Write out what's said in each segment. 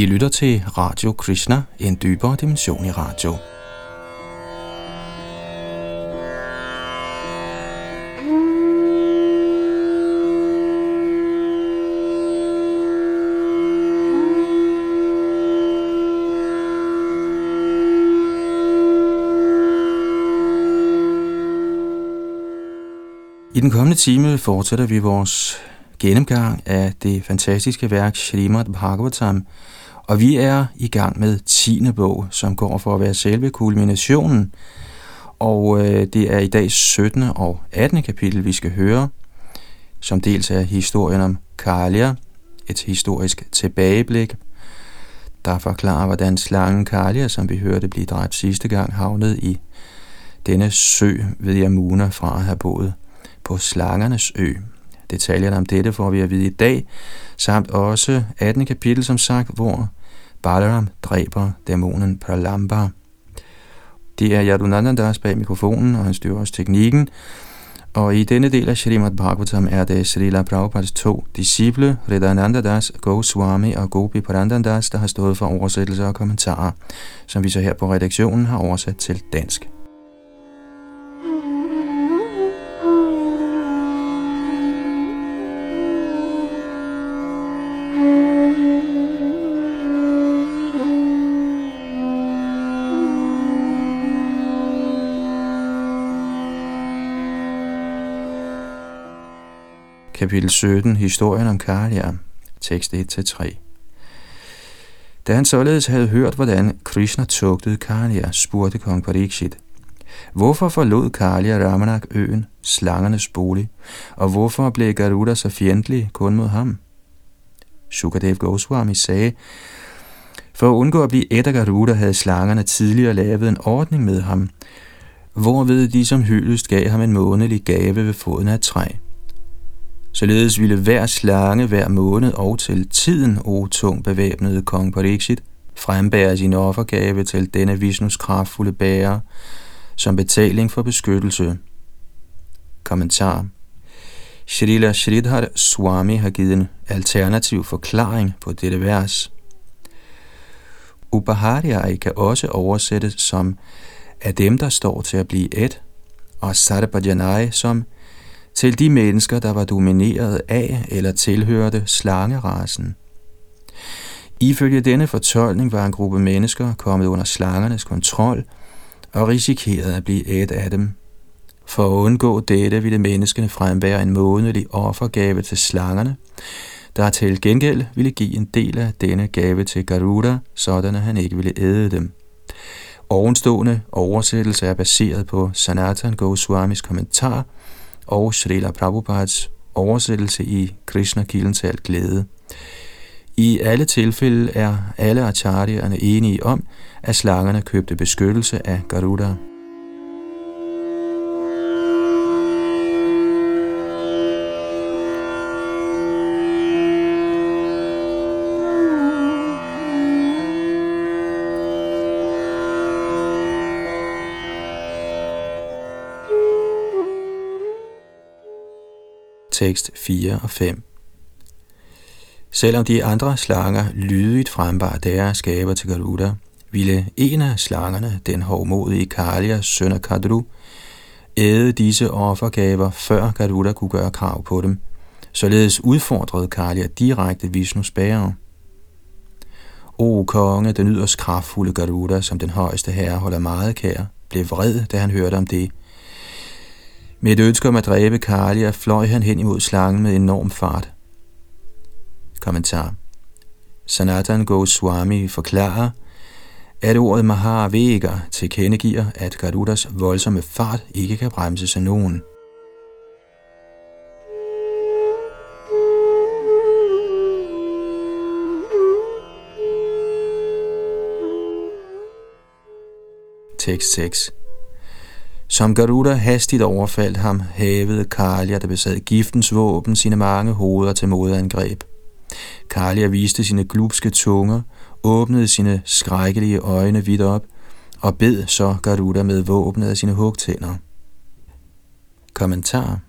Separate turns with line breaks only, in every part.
I lytter til Radio Krishna, en dybere dimension i radio. I den kommende time fortsætter vi vores gennemgang af det fantastiske værk Srimad Bhagavatam, og vi er i gang med 10. bog, som går for at være selve kulminationen. Og øh, det er i dag 17. og 18. kapitel, vi skal høre, som dels er historien om Kalia, et historisk tilbageblik, der forklarer, hvordan slangen Kalia, som vi hørte blive dræbt sidste gang, havnede i denne sø ved Yamuna fra at have boet på Slangernes Ø. Detaljerne om dette får vi at vide i dag, samt også 18. kapitel, som sagt, hvor Balaram dræber dæmonen Pralamba. Det er Yadunandandas bag mikrofonen, og han styrer også teknikken. Og i denne del af Srimad Bhagavatam er det Srila Prabhupads to disciple, Ridanandadas, Goswami og Gopi Parandandas, der har stået for oversættelse og kommentarer, som vi så her på redaktionen har oversat til dansk. Kapitel 17. Historien om Kalia. Tekst 1-3. Da han således havde hørt, hvordan Krishna tugtede Kalia, spurgte kong Parikshit, Hvorfor forlod Kalia Ramanak øen, slangernes bolig, og hvorfor blev Garuda så fjendtlig kun mod ham? Sukadev Goswami sagde, for at undgå at blive et af Garuda havde slangerne tidligere lavet en ordning med ham, hvorved de som hyldest gav ham en månedlig gave ved foden af et træ. Således ville hver slange hver måned og til tiden, o tung bevæbnede kong Pariksit, frembære sin offergave til denne Vishnus kraftfulde bærer, som betaling for beskyttelse. Kommentar Shrila Shridhar Swami har givet en alternativ forklaring på dette vers. Upaharyai kan også oversættes som af dem, der står til at blive et, og Sarpajanai som til de mennesker, der var domineret af eller tilhørte slangerasen. Ifølge denne fortolkning var en gruppe mennesker kommet under slangernes kontrol og risikerede at blive et af dem. For at undgå dette ville menneskene frembære en månedlig offergave til slangerne, der til gengæld ville give en del af denne gave til Garuda, sådan at han ikke ville æde dem. Ovenstående oversættelse er baseret på Sanatan Goswamis kommentar – og Srila Prabhupads oversættelse i Krishna kilden til alt glæde. I alle tilfælde er alle acharyerne enige om, at slangerne købte beskyttelse af Garuda. Tekst 4 og 5. Selvom de andre slanger lydigt frembar deres skaber til Garuda, ville en af slangerne, den hovmodige Kalia, søn af Kadru, æde disse offergaver, før Garuda kunne gøre krav på dem. Således udfordrede Kalia direkte Vishnus bærer. O konge, den yderst kraftfulde Garuda, som den højeste herre holder meget kær, blev vred, da han hørte om det, med et ønske om at dræbe Kalia fløj han hen imod slangen med enorm fart. Kommentar Sanatan Goswami forklarer, at ordet Mahavega tilkendegiver, at Garudas voldsomme fart ikke kan bremses af nogen. Tekst 6 som Garuda hastigt overfaldt ham, hævede Kalia, der besad giftens våben, sine mange hoveder til modangreb. Kalia viste sine glupske tunger, åbnede sine skrækkelige øjne vidt op, og bed så Garuda med våbnet af sine hugtænder. Kommentar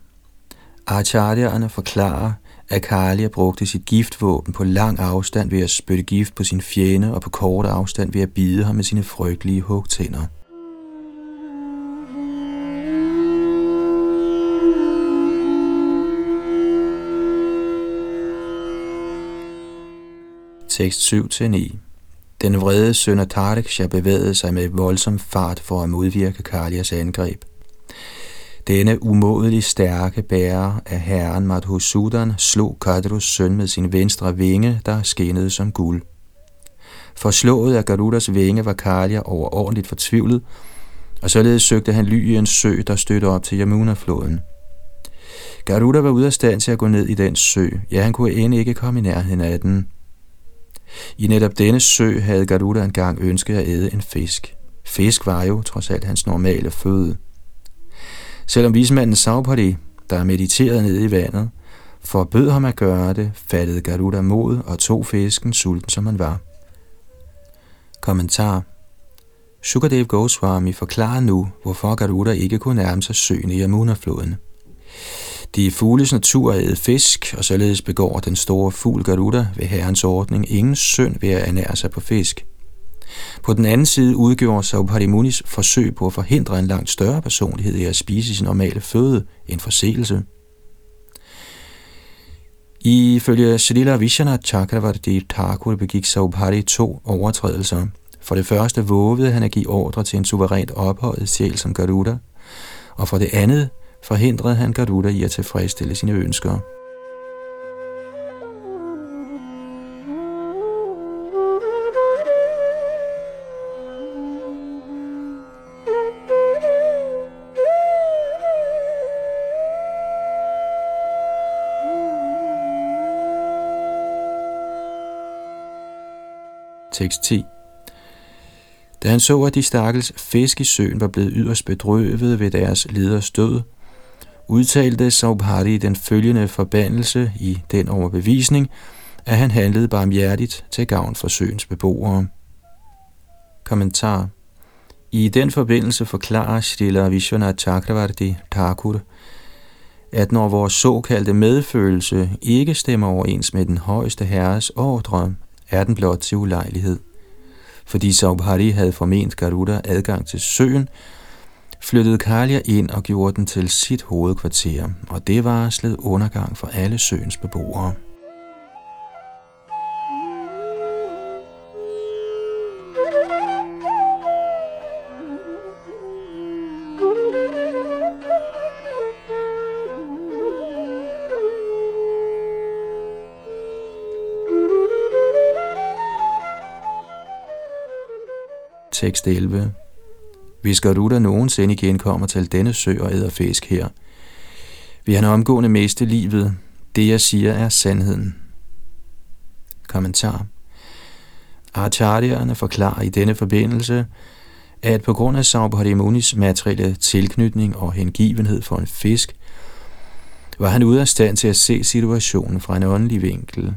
Acharya'erne forklarer, Akalia brugte sit giftvåben på lang afstand ved at spytte gift på sin fjende og på kort afstand ved at bide ham med sine frygtelige hugtænder. Tekst 7-9 Den vrede sønder Tardeksha bevægede sig med voldsom fart for at modvirke Kalias angreb. Denne umådelig stærke bærer af herren Madhusudan slog Kadrus søn med sin venstre vinge, der skinnede som guld. Forslået af Garudas vinge var Kalia overordentligt fortvivlet, og således søgte han ly i en sø, der stødte op til Yamuna-floden. Garuda var ude af stand til at gå ned i den sø. Ja, han kunne end ikke komme i nærheden af den. I netop denne sø havde Garuda engang ønsket at æde en fisk. Fisk var jo trods alt hans normale føde. Selvom vismanden Saupadi, der mediterede ned i vandet, forbød ham at gøre det, fattede Garuda mod og tog fisken sulten som han var. Kommentar Sukadev Goswami forklarer nu, hvorfor Garuda ikke kunne nærme sig søen i Yamuna-floden. De fugles natur er æde fisk, og således begår den store fugl Garuda ved herrens ordning ingen synd ved at ernære sig på fisk. På den anden side udgjorde Saupadimunis forsøg på at forhindre en langt større personlighed i at spise sin normale føde en forseelse. Ifølge Srila Vishwanath Chakravarti Thakur begik Saupadi to overtrædelser. For det første vågede han at give ordre til en suverænt ophøjet sjæl som Garuda, og for det andet forhindrede han Garuda i at tilfredsstille sine ønsker. Tekst 10 Da han så, at de stakkels fisk i søen var blevet yderst bedrøvet ved deres leders død, udtalte Saubhari den følgende forbandelse i den overbevisning, at han handlede barmhjertigt til gavn for søens beboere. Kommentar I den forbindelse forklarer Srila Vishwanath Chakravarti Thakur, at når vores såkaldte medfølelse ikke stemmer overens med den højeste herres ordre, er den blot til ulejlighed. Fordi Saubhari havde forment Garuda adgang til søen, flyttede Kalia ind og gjorde den til sit hovedkvarter, og det varslede undergang for alle søens beboere. Tekst 11 hvis Garuda nogensinde igen kommer til denne sø og æder fisk her, vil han omgående miste livet. Det, jeg siger, er sandheden. Kommentar. Acharyerne forklarer i denne forbindelse, at på grund af Saubharimunis materielle tilknytning og hengivenhed for en fisk, var han ude af stand til at se situationen fra en åndelig vinkel.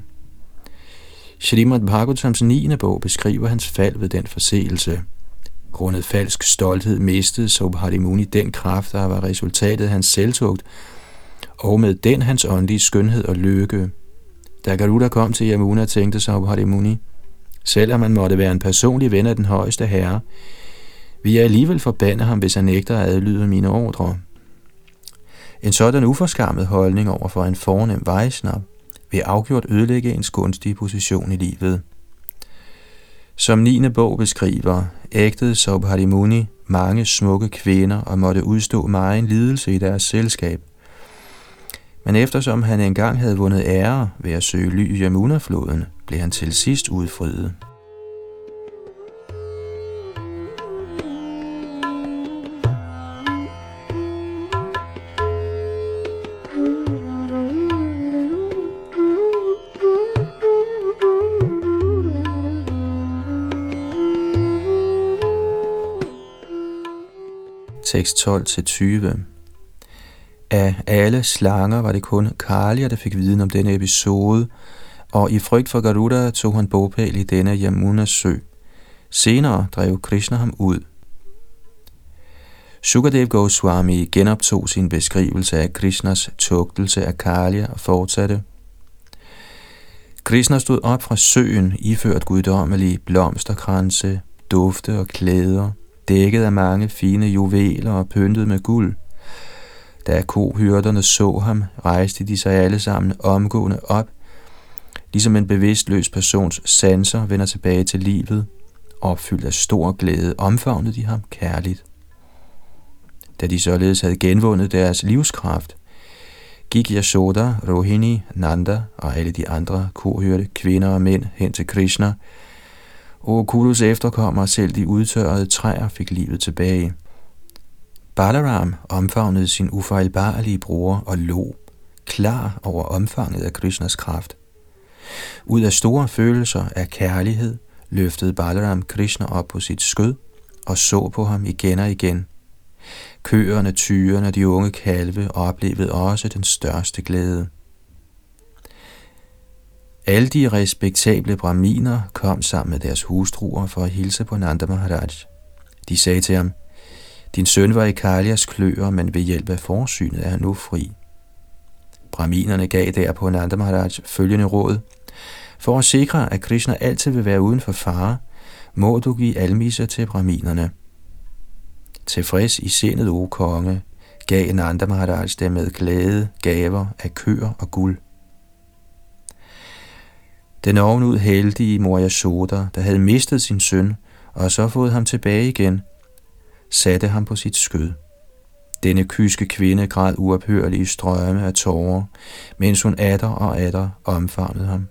Shrimad Bhagavatams 9. bog beskriver hans fald ved den forseelse – Grundet falsk stolthed mistede Sobhadimuni den kraft, der var resultatet af hans selvtugt, og med den hans åndelige skønhed og lykke. Da Garuda kom til Yamuna, tænkte Sobhadimuni, selvom man måtte være en personlig ven af den højeste herre, vil jeg alligevel forbande ham, hvis han nægter at adlyde mine ordre. En sådan uforskammet holdning over for en fornem vejsnap vil afgjort ødelægge ens gunstige position i livet. Som 9. bog beskriver, ægtede Sobhadimuni mange smukke kvinder og måtte udstå meget lidelse i deres selskab. Men eftersom han engang havde vundet ære ved at søge ly i Yamuna-floden, blev han til sidst udfriet. Tekst 12-20. Af alle slanger var det kun Kalia, der fik viden om denne episode, og i frygt for Garuda tog han bogpæl i denne Yamunas sø. Senere drev Krishna ham ud. Sukadev Goswami genoptog sin beskrivelse af Krishnas tugtelse af Kalia og fortsatte. Krishna stod op fra søen, iført guddommelige blomsterkranse, dufte og klæder, dækket af mange fine juveler og pyntet med guld. Da kohyrderne så ham, rejste de sig alle sammen omgående op, ligesom en bevidstløs persons sanser vender tilbage til livet. Opfyldt af stor glæde omfavnede de ham kærligt. Da de således havde genvundet deres livskraft, gik Yashoda, Rohini, Nanda og alle de andre kohørte kvinder og mænd hen til Krishna, og Kulus efterkommere selv de udtørrede træer fik livet tilbage. Balaram omfavnede sin ufejlbarlige bror og lå, klar over omfanget af Krishnas kraft. Ud af store følelser af kærlighed løftede Balaram Krishna op på sit skød og så på ham igen og igen. Køerne, tyrene og de unge kalve oplevede også den største glæde. Alle de respektable braminer kom sammen med deres hustruer for at hilse på Nanda Maharaj. De sagde til ham, din søn var i Kalias kløer, men ved hjælp af forsynet er han nu fri. Braminerne gav derpå Nanda Maharaj følgende råd. For at sikre, at Krishna altid vil være uden for fare, må du give almisser til braminerne. Tilfreds i sindet, o konge, gav Nanda Maharaj dem med glæde gaver af køer og guld. Den ovenud heldige mor Yashoda, der havde mistet sin søn, og så fået ham tilbage igen, satte ham på sit skød. Denne kyske kvinde græd uophørlige strømme af tårer, mens hun atter og atter omfavnede ham.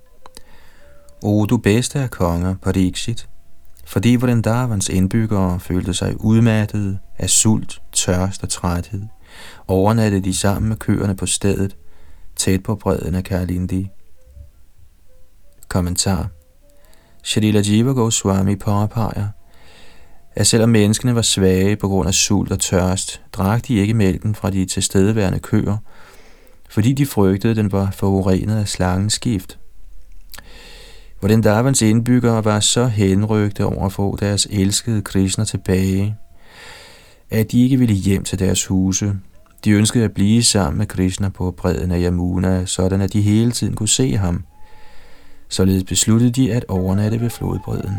O du bedste af konger, Pariksit, fordi Darvans indbyggere følte sig udmattede af sult, tørst og træthed, overnattede de sammen med køerne på stedet, tæt på bredden af Karlindi. Kommentar Shalila Jiva Goswami påpeger, at selvom menneskene var svage på grund af sult og tørst, drak de ikke mælken fra de tilstedeværende køer, fordi de frygtede, den var forurenet af slangens gift. Hvordan Davans indbyggere var så henrygte over at få deres elskede Krishna tilbage, at de ikke ville hjem til deres huse. De ønskede at blive sammen med Krishna på bredden af Yamuna, sådan at de hele tiden kunne se ham. Således besluttede de at overnatte ved flodbredden.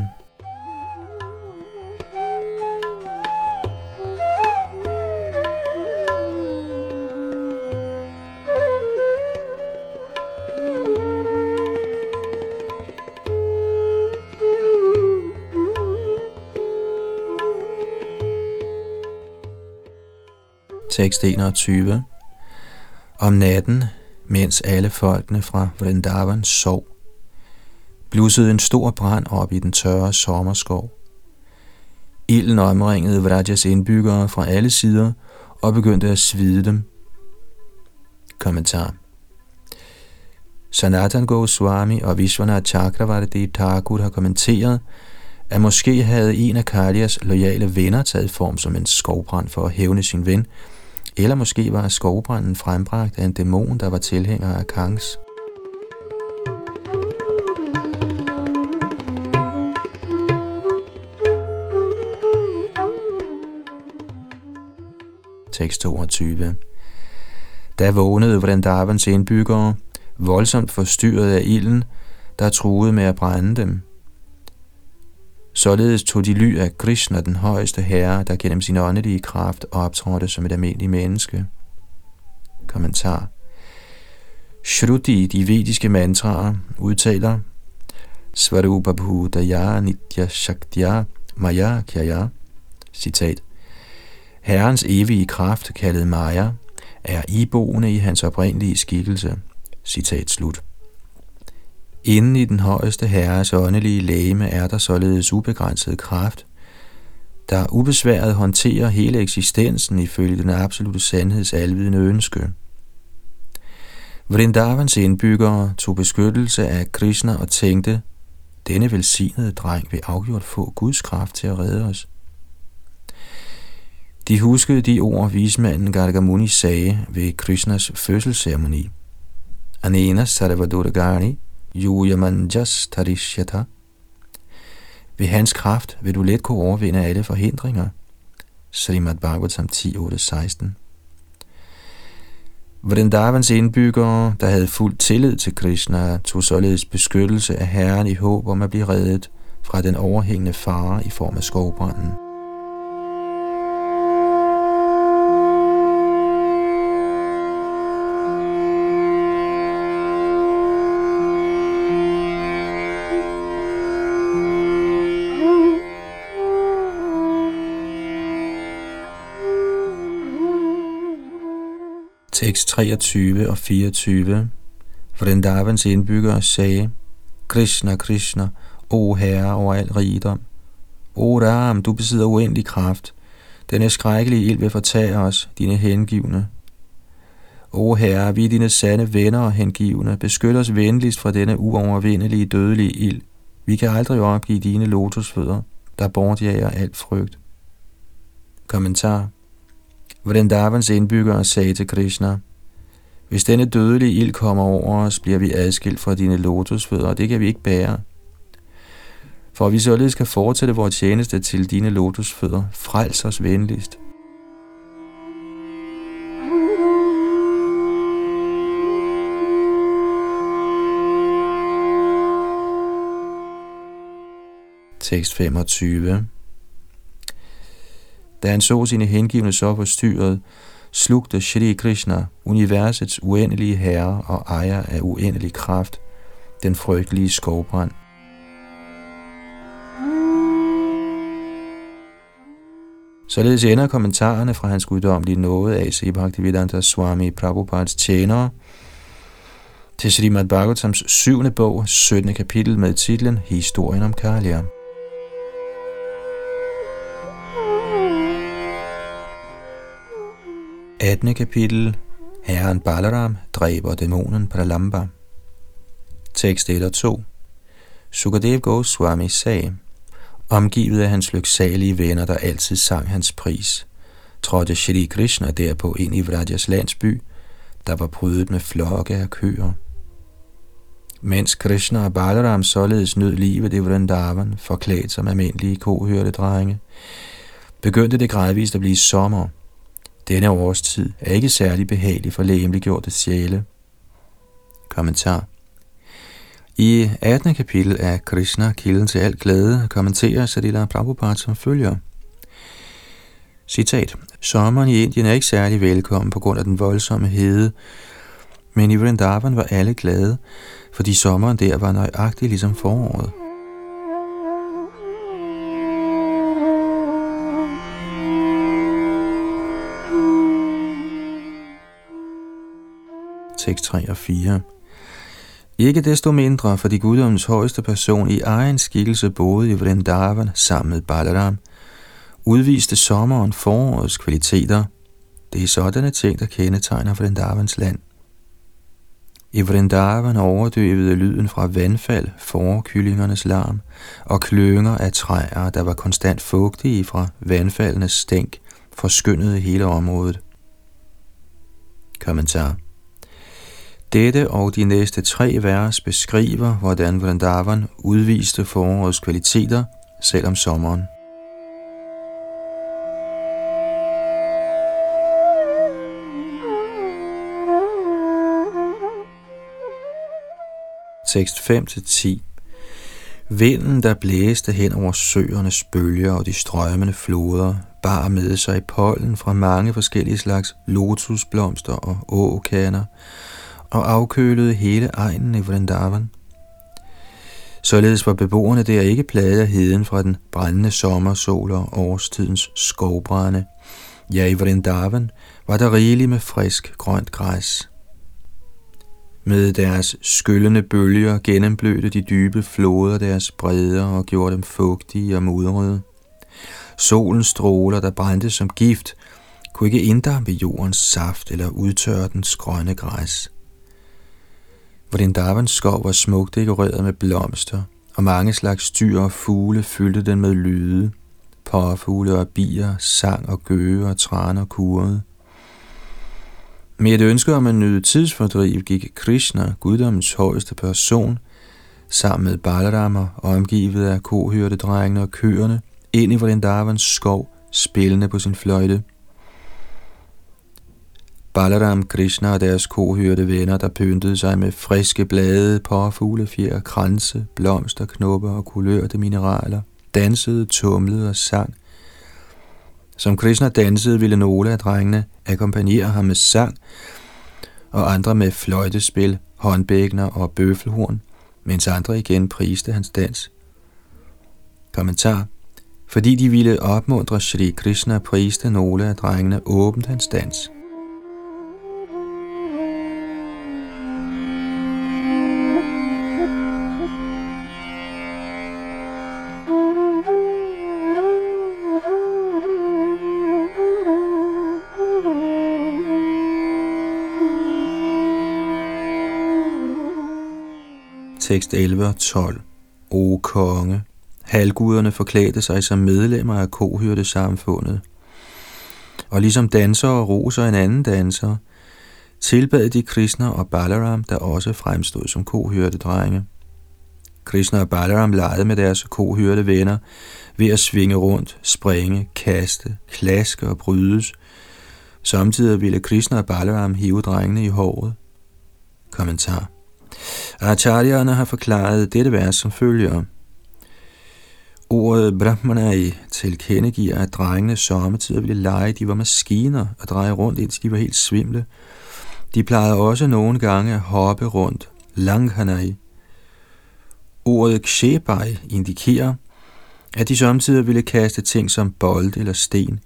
Tekst 21. Om natten, mens alle folkene fra Vrindavan sov, blussede en stor brand op i den tørre sommerskov. Ilden omringede Vrajas indbyggere fra alle sider og begyndte at svide dem. Kommentar Sanatan Goswami og Vishwanath Chakravarti Thakur har kommenteret, at måske havde en af Kalias loyale venner taget form som en skovbrand for at hævne sin ven, eller måske var skovbranden frembragt af en dæmon, der var tilhænger af Kangs. Tekst 22 Da vågnede Vrindavans indbyggere, voldsomt forstyrret af ilden, der truede med at brænde dem. Således tog de ly af Krishna, den højeste herre, der gennem sin åndelige kraft optrådte som et almindeligt menneske. Kommentar Shruti, de vediske mantraer, udtaler Svarupa Bhudaya Nitya Shaktya Maya Kya Citat Herrens evige kraft, kaldet Maya, er iboende i hans oprindelige skikkelse. Citat slut. Inden i den højeste herres åndelige lægeme er der således ubegrænset kraft, der ubesværet håndterer hele eksistensen ifølge den absolute sandheds alvidende ønske. Vrindavans indbyggere tog beskyttelse af Krishna og tænkte, denne velsignede dreng vil afgjort få Guds kraft til at redde os. De huskede de ord, vismanden Gargamuni sagde ved Krishnas fødselsceremoni. Anena Sarvadurgani Yuyamanjas Tarishyata. Ved hans kraft vil du let kunne overvinde alle forhindringer. Srimad Bhagavatam 10.8.16 Vrindavans indbyggere, der havde fuld tillid til Krishna, tog således beskyttelse af Herren i håb om at blive reddet fra den overhængende fare i form af skovbranden. Tekst 23 og 24. Vrindavans indbyggere sagde, Krishna, Krishna, o Herre over al rigdom. O Ram, du besidder uendelig kraft. Denne skrækkelige ild vil fortage os, dine hengivne. O Herre, vi er dine sande venner og hengivne. Beskyt os venligst fra denne uovervindelige dødelige ild. Vi kan aldrig opgive dine lotusfødder, der bortjager alt frygt. Kommentar Vrindavans indbyggere sagde til Krishna, hvis denne dødelige ild kommer over os, bliver vi adskilt fra dine lotusfødder, og det kan vi ikke bære. For at vi således kan fortsætte vores tjeneste til dine lotusfødder, frels os venligst. Tekst 25 da han så sine hengivne så forstyrret, slugte Shri Krishna, universets uendelige herre og ejer af uendelig kraft, den frygtelige skovbrand. Således ender kommentarerne fra hans guddommelige nåde af Sri Bhaktivedanta Swami Prabhupads tjenere til Srimad Bhagavatams syvende bog, 17. kapitel med titlen Historien om Kalia. 18. kapitel Herren Balaram dræber dæmonen Pralamba. Tekst 1 og 2 Sukadev Goswami sagde, omgivet af hans lyksalige venner, der altid sang hans pris, trådte Shri Krishna derpå ind i Vrajas landsby, der var prydet med flokke af køer. Mens Krishna og Balaram således nød livet i Vrindavan, forklædt som almindelige kohørte drenge, begyndte det gradvist at blive sommer – denne årstid er ikke særlig behagelig for lægemliggjorte sjæle. Kommentar I 18. kapitel af Krishna, kilden til al glæde, kommenterer Sadila Prabhupada som følger. Citat. Sommeren i Indien er ikke særlig velkommen på grund af den voldsomme hede, men i Vrindavan var alle glade, fordi sommeren der var nøjagtig ligesom foråret. Tekst 3 og 4. Ikke desto mindre, fordi guddommens højeste person i egen skikkelse boede i Vrindavan sammen med Balaram, udviste sommeren forårets kvaliteter. Det er sådanne ting, der kendetegner Vrindavans land. I Vrindavan overdøvede lyden fra vandfald, forkyllingernes larm og klønger af træer, der var konstant fugtige fra vandfaldenes stænk, forskyndede hele området. Kommentar dette og de næste tre vers beskriver, hvordan Vrindavan udviste forårets kvaliteter, selvom sommeren. Tekst 5-10 Vinden, der blæste hen over søernes bølger og de strømmende floder, bar med sig pollen fra mange forskellige slags lotusblomster og åkander, og afkølede hele egnen i Vrindavan. Således var beboerne der ikke plaget af heden fra den brændende sommersol og årstidens skovbrænde. Ja, i Vrindavan var der rigeligt med frisk grønt græs. Med deres skyllende bølger gennemblødte de dybe floder deres bredder og gjorde dem fugtige og mudrede. Solens stråler, der brændte som gift, kunne ikke inddampe jordens saft eller udtørre dens grønne græs. Vrindavans skov var smukt dekoreret med blomster, og mange slags dyr og fugle fyldte den med lyde. Påfugle og bier sang og gøge og træner kurede. Med et ønske om at nyde tidsfordriv gik Krishna, guddommens højeste person, sammen med Balaram og omgivet af kohyrtedrengene og køerne, ind i Vrindavans skov, spillende på sin fløjte. Balaram, Krishna og deres kohørte venner, der pyntede sig med friske blade, påfuglefjer, kranse, blomster, knopper og kulørte mineraler, dansede, tumlede og sang. Som Krishna dansede, ville nogle af drengene akkompagnere ham med sang, og andre med fløjtespil, håndbækner og bøffelhorn, mens andre igen priste hans dans. Kommentar fordi de ville opmuntre Shri Krishna priste nogle af drengene åbent hans dans. Tekst 11 og 12. O konge, halvguderne forklædte sig som medlemmer af kohyrtesamfundet. Og ligesom dansere roser en anden danser, tilbad de Krishna og Balaram, der også fremstod som kohyrtedrenge. Krishna og Balaram legede med deres kohyrde venner ved at svinge rundt, springe, kaste, klaske og brydes. Samtidig ville Krishna og Balaram hive drengene i håret. Kommentar Acharyana har forklaret dette vers som følger. Ordet Brahmanai tilkendegiver, at drengene sommetider ville lege, de var maskiner og dreje rundt, indtil de var helt svimle. De plejede også nogle gange at hoppe rundt, Langhanai. Ordet Kshebai indikerer, at de samtidig ville kaste ting som bold eller sten,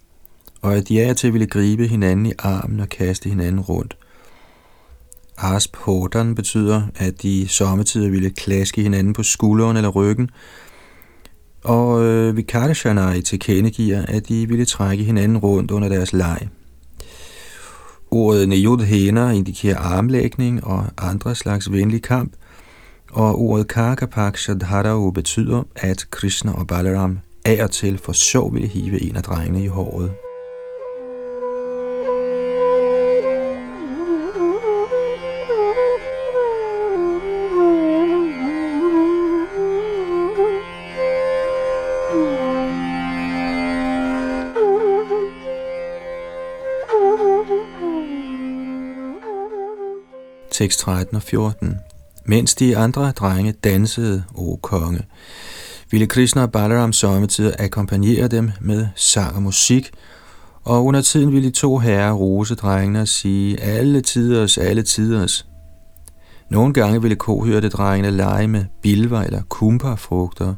og at de af til ville gribe hinanden i armen og kaste hinanden rundt. Asp Hodan betyder, at de sommetider ville klaske hinanden på skulderen eller ryggen, og øh, Vikarshanai tilkendegiver, at de ville trække hinanden rundt under deres leg. Ordet Neyudhena indikerer armlægning og andre slags venlig kamp, og ordet Karkapak Shadharau betyder, at Krishna og Balaram af og til for sjov ville hive en af drengene i håret. Tekst 13 og 14. Mens de andre drenge dansede, o konge, ville Krishna og Balaram sommetider akkompagnere dem med sang og musik, og under tiden ville de to herrer rose drengene og sige, alle tiders, alle tiders. Nogle gange ville kohørte drengene lege med bilver eller kumperfrugter,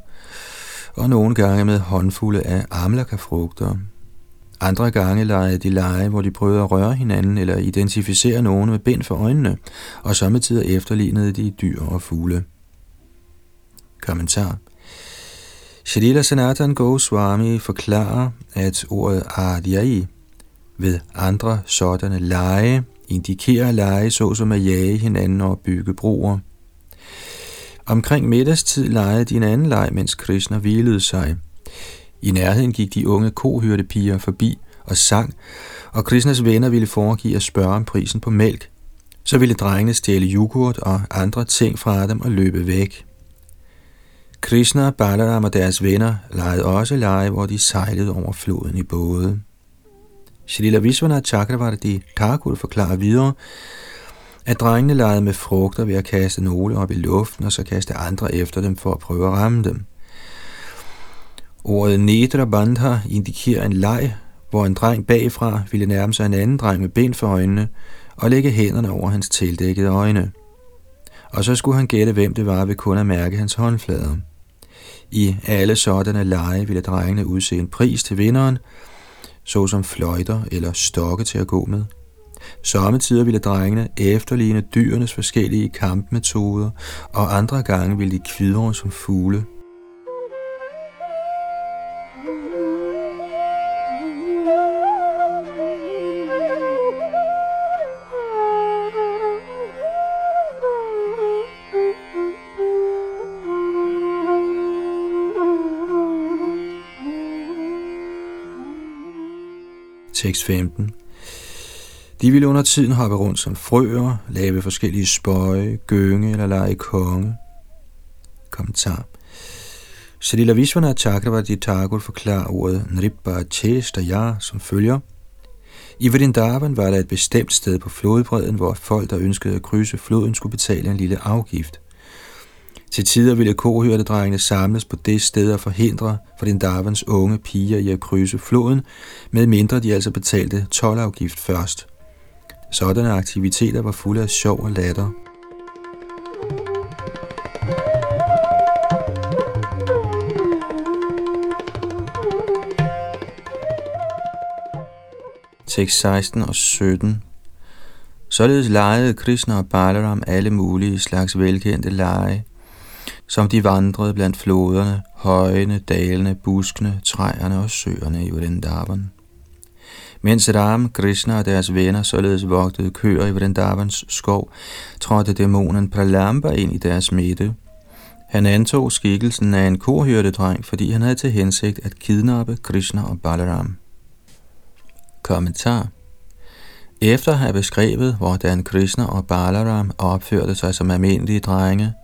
og nogle gange med håndfulde af amlakafrugter. frugter andre gange legede de lege, hvor de prøvede at røre hinanden eller identificere nogen med bind for øjnene, og samtidig efterlignede de dyr og fugle. Kommentar Shalila Sanatan Goswami forklarer, at ordet Adyai ved andre sådanne lege indikerer lege såsom at jage hinanden og bygge broer. Omkring middagstid legede de en anden leg, mens Krishna hvilede sig – i nærheden gik de unge piger forbi og sang, og Krishnas venner ville foregive at spørge om prisen på mælk. Så ville drengene stjæle yoghurt og andre ting fra dem og løbe væk. Krishna, Balaram og deres venner legede også lege, hvor de sejlede over floden i både. Shalila Vishwanath Chakravarti Thakur forklarer videre, at drengene legede med frugter ved at kaste nogle op i luften og så kaste andre efter dem for at prøve at ramme dem. Ordet Nedra Bandha indikerer en leg, hvor en dreng bagfra ville nærme sig en anden dreng med ben for øjnene og lægge hænderne over hans tildækkede øjne. Og så skulle han gætte, hvem det var ved kun at mærke hans håndflader. I alle sådanne lege ville drengene udse en pris til vinderen, såsom fløjter eller stokke til at gå med. Sommetider ville drengene efterligne dyrenes forskellige kampmetoder, og andre gange ville de kvidre som fugle Tekst 15. De ville under tiden hoppe rundt som frøer, lave forskellige spøje, gynge eller lege konge. Kommentar. Shalila Vishwanath Chakravarti Thakur forklarer ordet Nripa Chestaya som følger. I Vrindavan var der et bestemt sted på flodbredden, hvor folk, der ønskede at krydse floden, skulle betale en lille afgift. Til tider ville kohørtedrengene samles på det sted og forhindre Vrindavans unge piger i at krydse floden, med mindre de altså betalte tolvafgift først. Sådanne aktiviteter var fulde af sjov og latter. Tekst 16 og 17 Således legede Krishna og Balaram alle mulige slags velkendte lege, som de vandrede blandt floderne, højene, dalene, buskene, træerne og søerne i Vrindavan. Mens Ram, Krishna og deres venner således vogtede køer i Vrindavans skov, trådte dæmonen Pralamba ind i deres midte. Han antog skikkelsen af en kohyrdedreng, fordi han havde til hensigt at kidnappe Krishna og Balaram. Kommentar Efter at have beskrevet, hvordan Krishna og Balaram opførte sig som almindelige drenge,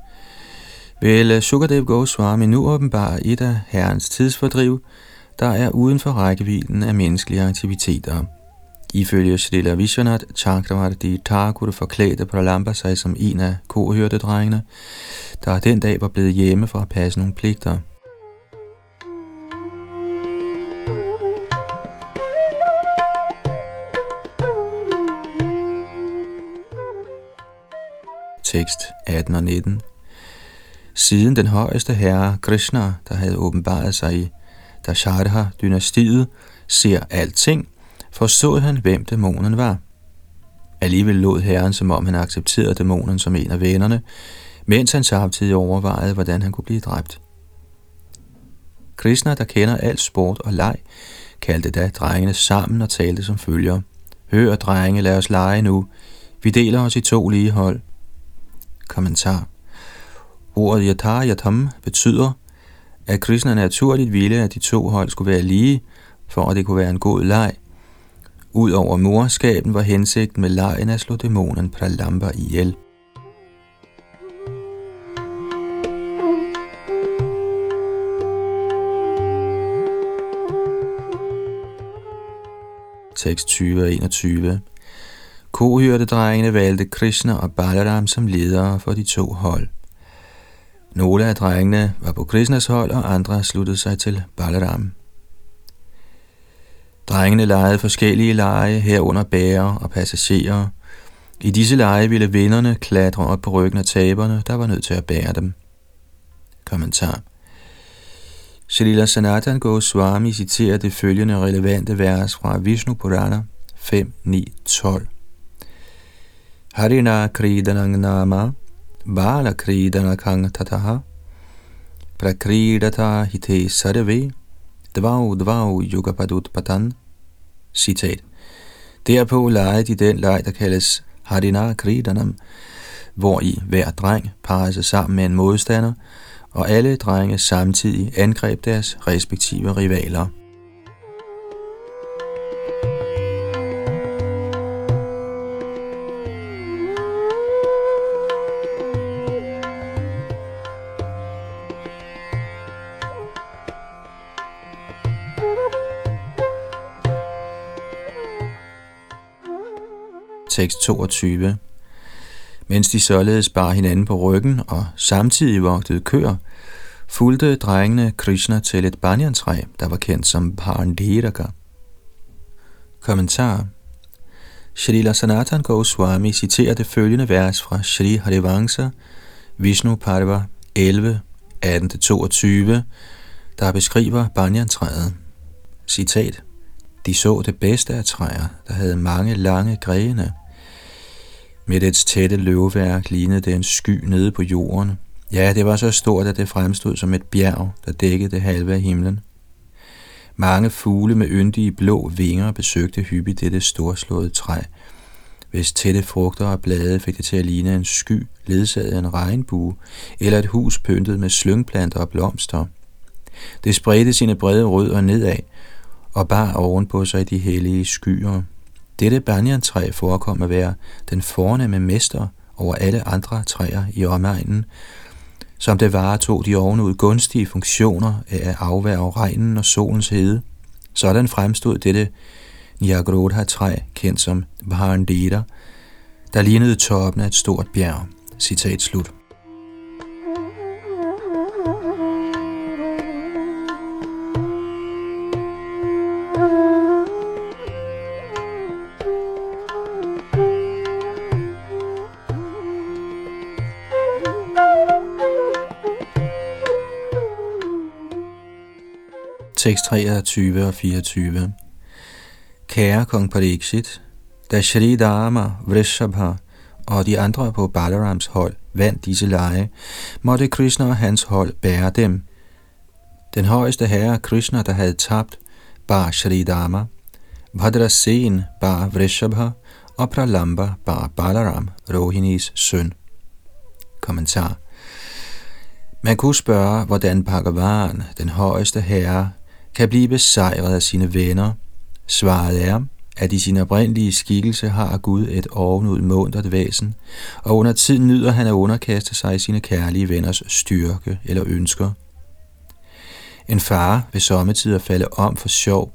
vil øh, Sukadev Goswami nu åbenbare et af herrens tidsfordriv, der er uden for rækkevidden af menneskelige aktiviteter. Ifølge Srila Vishwanath Chakravarti Thakur forklædte Pralamba sig som en af kohørtedrengene, der den dag var blevet hjemme for at passe nogle pligter. Tekst 18 og 19 Siden den højeste herre Krishna, der havde åbenbaret sig i Dasharha-dynastiet, ser alting, forstod han, hvem dæmonen var. Alligevel lod herren, som om han accepterede dæmonen som en af vennerne, mens han samtidig overvejede, hvordan han kunne blive dræbt. Krishna, der kender alt sport og leg, kaldte da drengene sammen og talte som følger. Hør, drenge, lad os lege nu. Vi deler os i to lige hold. Kommentar. Ordet yatar yatam betyder, at Krishna naturligt ville, at de to hold skulle være lige, for at det kunne være en god leg. Udover morskaben var hensigten med lejen at slå dæmonen Pralamba ihjel. Tekst 20 og 21 Kohyrte-drengene valgte Krishna og Balaram som ledere for de to hold. Nogle af drengene var på Krishnas hold, og andre sluttede sig til Balaram. Drengene legede forskellige lege, herunder bærer og passagerer. I disse lege ville vinderne klatre op på ryggen af taberne, der var nødt til at bære dem. Kommentar Shalila Sanatan Goswami citerer det følgende relevante vers fra Vishnu Purana 5.9.12. Harina Kridanang Nama Balakridana tataha Prakridata hite sarve Dvau dvau yugapadut patan Citat Derpå legede de den leg, der kaldes Harina Kridanam, hvor i hver dreng parrede sig sammen med en modstander, og alle drenge samtidig angreb deres respektive rivaler. Tekst 22. Mens de således bar hinanden på ryggen og samtidig vogtede køer, fulgte drengene Krishna til et banyantræ, der var kendt som Parandiraka. Kommentar Srila Sanatan Goswami citerer det følgende vers fra Sri Harivansa, Vishnu Parva 11, 18-22, der beskriver banyantræet. Citat De så det bedste af træer, der havde mange lange grene, med dets tætte løvværk lignede det en sky nede på jorden. Ja, det var så stort, at det fremstod som et bjerg, der dækkede det halve af himlen. Mange fugle med yndige blå vinger besøgte hyppigt dette storslåede træ, hvis tætte frugter og blade fik det til at ligne en sky, ledsaget af en regnbue, eller et hus pyntet med slyngplanter og blomster. Det spredte sine brede rødder nedad, og bar ovenpå sig de hellige skyer. Dette banyan-træ forekom at være den fornemme mester over alle andre træer i omegnen, som det varetog de ovenud gunstige funktioner af at afværge regnen og solens hede. Sådan fremstod dette Nyagrodha træ, kendt som Bharandita, der lignede toppen af et stort bjerg. Citat slut. Tekst 23 og 24 Kære kong Pariksit, da Shri Dharma, Vrishabha og de andre på Balarams hold vandt disse lege, måtte Krishna og hans hold bære dem. Den højeste herre Krishna, der havde tabt, bar Shri Dharma, Bhadrasen bar Vrishabha og Pralamba bar Balaram, Rohinis søn. Kommentar Man kunne spørge, hvordan Bhagavan, den højeste herre, kan blive besejret af sine venner. Svaret er, at i sin oprindelige skikkelse har Gud et ovenud mundret væsen, og under tiden nyder han at underkaste sig i sine kærlige venners styrke eller ønsker. En far vil sommetider falde om for sjov,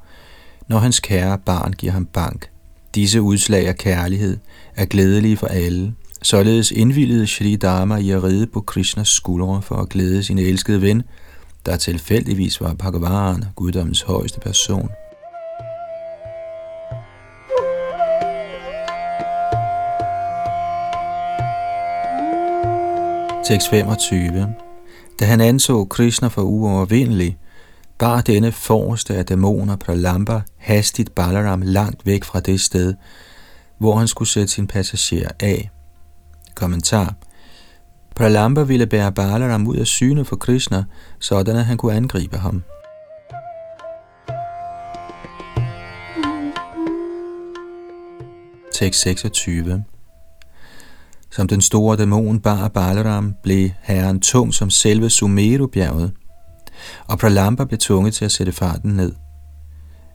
når hans kære barn giver ham bank. Disse udslag af kærlighed er glædelige for alle. Således indvilligede Shri Dharma i at ride på Krishnas skuldre for at glæde sin elskede ven, der tilfældigvis var Bhagavan, guddommens højeste person. Tekst 25 Da han anså Krishna for uovervindelig, bar denne forreste af dæmoner Pralamba hastigt Balaram langt væk fra det sted, hvor han skulle sætte sin passager af. Kommentar Pralamba ville bære Balaram ud af syne for Krishna, sådan at han kunne angribe ham. Tekst 26 Som den store dæmon bar Balaram, blev herren tung som selve Sumerubjerget, og Pralamba blev tvunget til at sætte farten ned.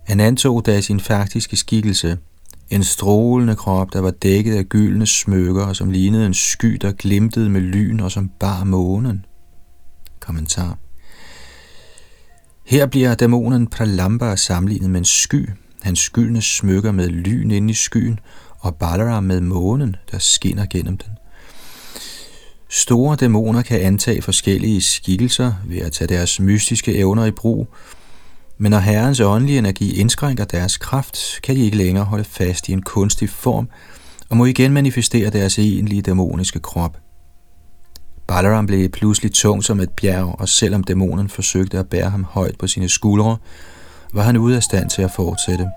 Han antog da sin faktiske skikkelse, en strålende krop, der var dækket af gyldne smykker, og som lignede en sky, der glimtede med lyn og som bar månen. Kommentar. Her bliver dæmonen Pralamba sammenlignet med en sky, hans skyldne smykker med lyn inde i skyen, og Balaram med månen, der skinner gennem den. Store dæmoner kan antage forskellige skikkelser ved at tage deres mystiske evner i brug, men når herrens åndelige energi indskrænker deres kraft, kan de ikke længere holde fast i en kunstig form og må igen manifestere deres egentlige dæmoniske krop. Balaram blev pludselig tung som et bjerg, og selvom dæmonen forsøgte at bære ham højt på sine skuldre, var han ude af stand til at fortsætte.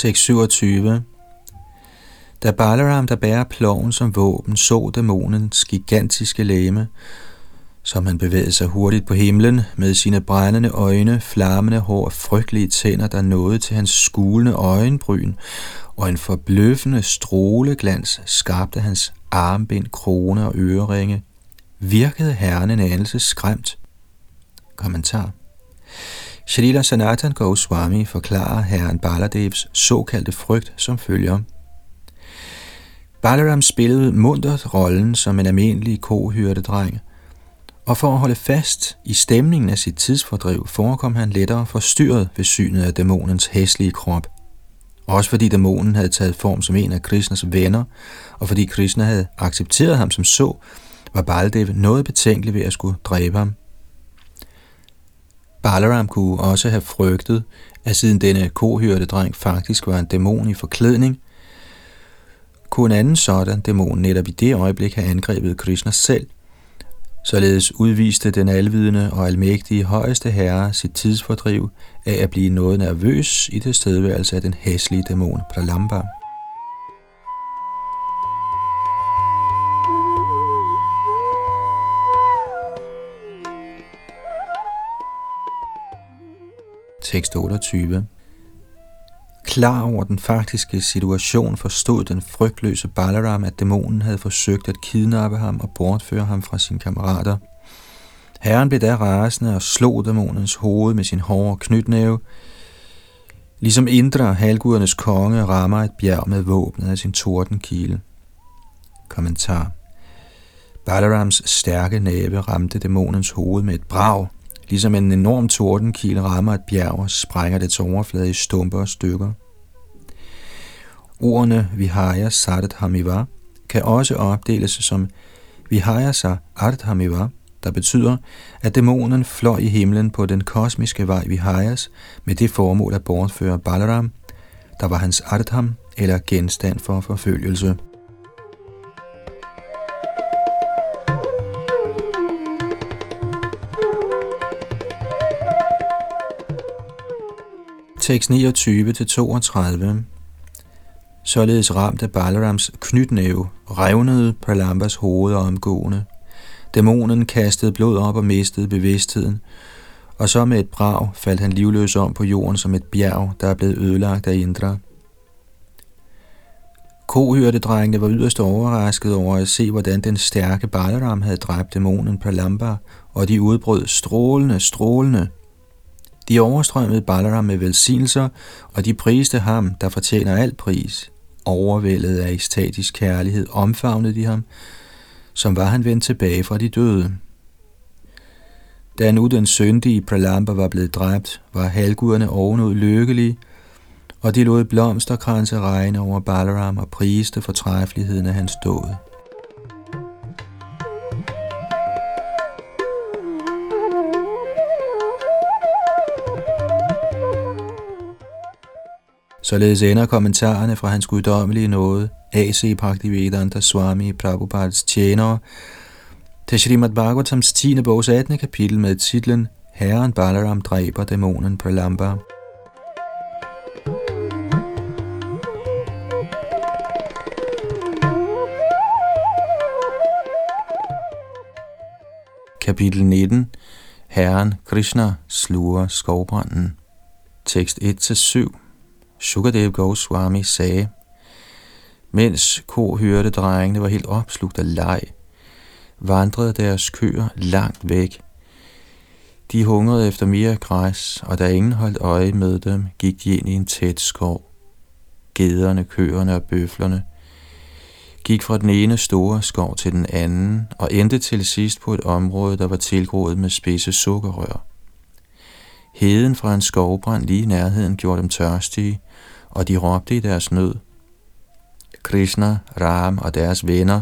Tekst 27 Da Balaram, der bærer ploven som våben, så dæmonens gigantiske læme, som han bevægede sig hurtigt på himlen med sine brændende øjne, flammende hår og frygtelige tænder, der nåede til hans skulende øjenbryn, og en forbløffende stråleglans skabte hans armbind, krone og øreringe, virkede herren en anelse skræmt. Kommentar Srila Sanatan Goswami forklarer herren Baladevs såkaldte frygt som følger. Balaram spillede mundret rollen som en almindelig kohyrtedreng, og for at holde fast i stemningen af sit tidsfordriv, forekom han lettere forstyrret ved synet af dæmonens hæslige krop. Også fordi dæmonen havde taget form som en af Krishnas venner, og fordi Krishna havde accepteret ham som så, var Baldev noget betænkelig ved at skulle dræbe ham. Balaram kunne også have frygtet, at siden denne kohørte dreng faktisk var en dæmon i forklædning, kunne en anden sådan dæmon netop i det øjeblik have angrebet Krishna selv. Således udviste den alvidende og almægtige højeste herre sit tidsfordriv af at blive noget nervøs i det stedværelse af den hæslige dæmon Pralamba. Tekst 28. Klar over den faktiske situation forstod den frygtløse Balaram, at dæmonen havde forsøgt at kidnappe ham og bortføre ham fra sine kammerater. Herren blev da rasende og slog dæmonens hoved med sin hårde knytnæve, ligesom Indra, halvgudernes konge, rammer et bjerg med våbnet af sin tordenkile. Kommentar Balarams stærke næve ramte dæmonens hoved med et brag, ligesom en enorm tordenkile rammer et bjerg og sprænger dets overflade i stumper og stykker. Ordene Vihaya Sadat Hamiva kan også opdeles som Vihaya Vihayasa Hamiva, der betyder, at dæmonen fløj i himlen på den kosmiske vej Vihayas med det formål at bortføre Balaram, der var hans Ardham eller genstand for forfølgelse. Tekst 29-32 Således ramte Balarams knytnæve, revnede Pralambas hoved omgående. Dæmonen kastede blod op og mistede bevidstheden, og så med et brag faldt han livløs om på jorden som et bjerg, der er blevet ødelagt af Indra. Kohyrtedrengene var yderst overrasket over at se, hvordan den stærke Balaram havde dræbt dæmonen Pralamba, og de udbrød strålende, strålende. De overstrømmede Balaram med velsignelser, og de priste ham, der fortjener al pris. Overvældet af ekstatisk kærlighed omfavnede de ham, som var han vendt tilbage fra de døde. Da nu den syndige Pralamba var blevet dræbt, var halvguderne ovenud lykkelige, og de lod blomsterkranse regne over Balaram og priste fortræffeligheden af hans død. Således ender kommentarerne fra hans guddommelige nåde, A.C. Bhaktivedanta Swami Prabhupads tjenere, til Srimad Bhagavatams 10. bogs 18. kapitel med titlen Herren Balaram dræber dæmonen Pralamba. Kapitel 19 Herren Krishna sluger skovbranden Tekst 1-7 Sukadev Goswami sagde, mens ko hørte drengene var helt opslugt af leg, vandrede deres køer langt væk. De hungrede efter mere græs, og da ingen holdt øje med dem, gik de ind i en tæt skov. Gederne, køerne og bøflerne gik fra den ene store skov til den anden og endte til sidst på et område, der var tilgroet med spidse sukkerrør. Heden fra en skovbrand lige i nærheden gjorde dem tørstige, og de råbte i deres nød. Krishna, Ram og deres venner,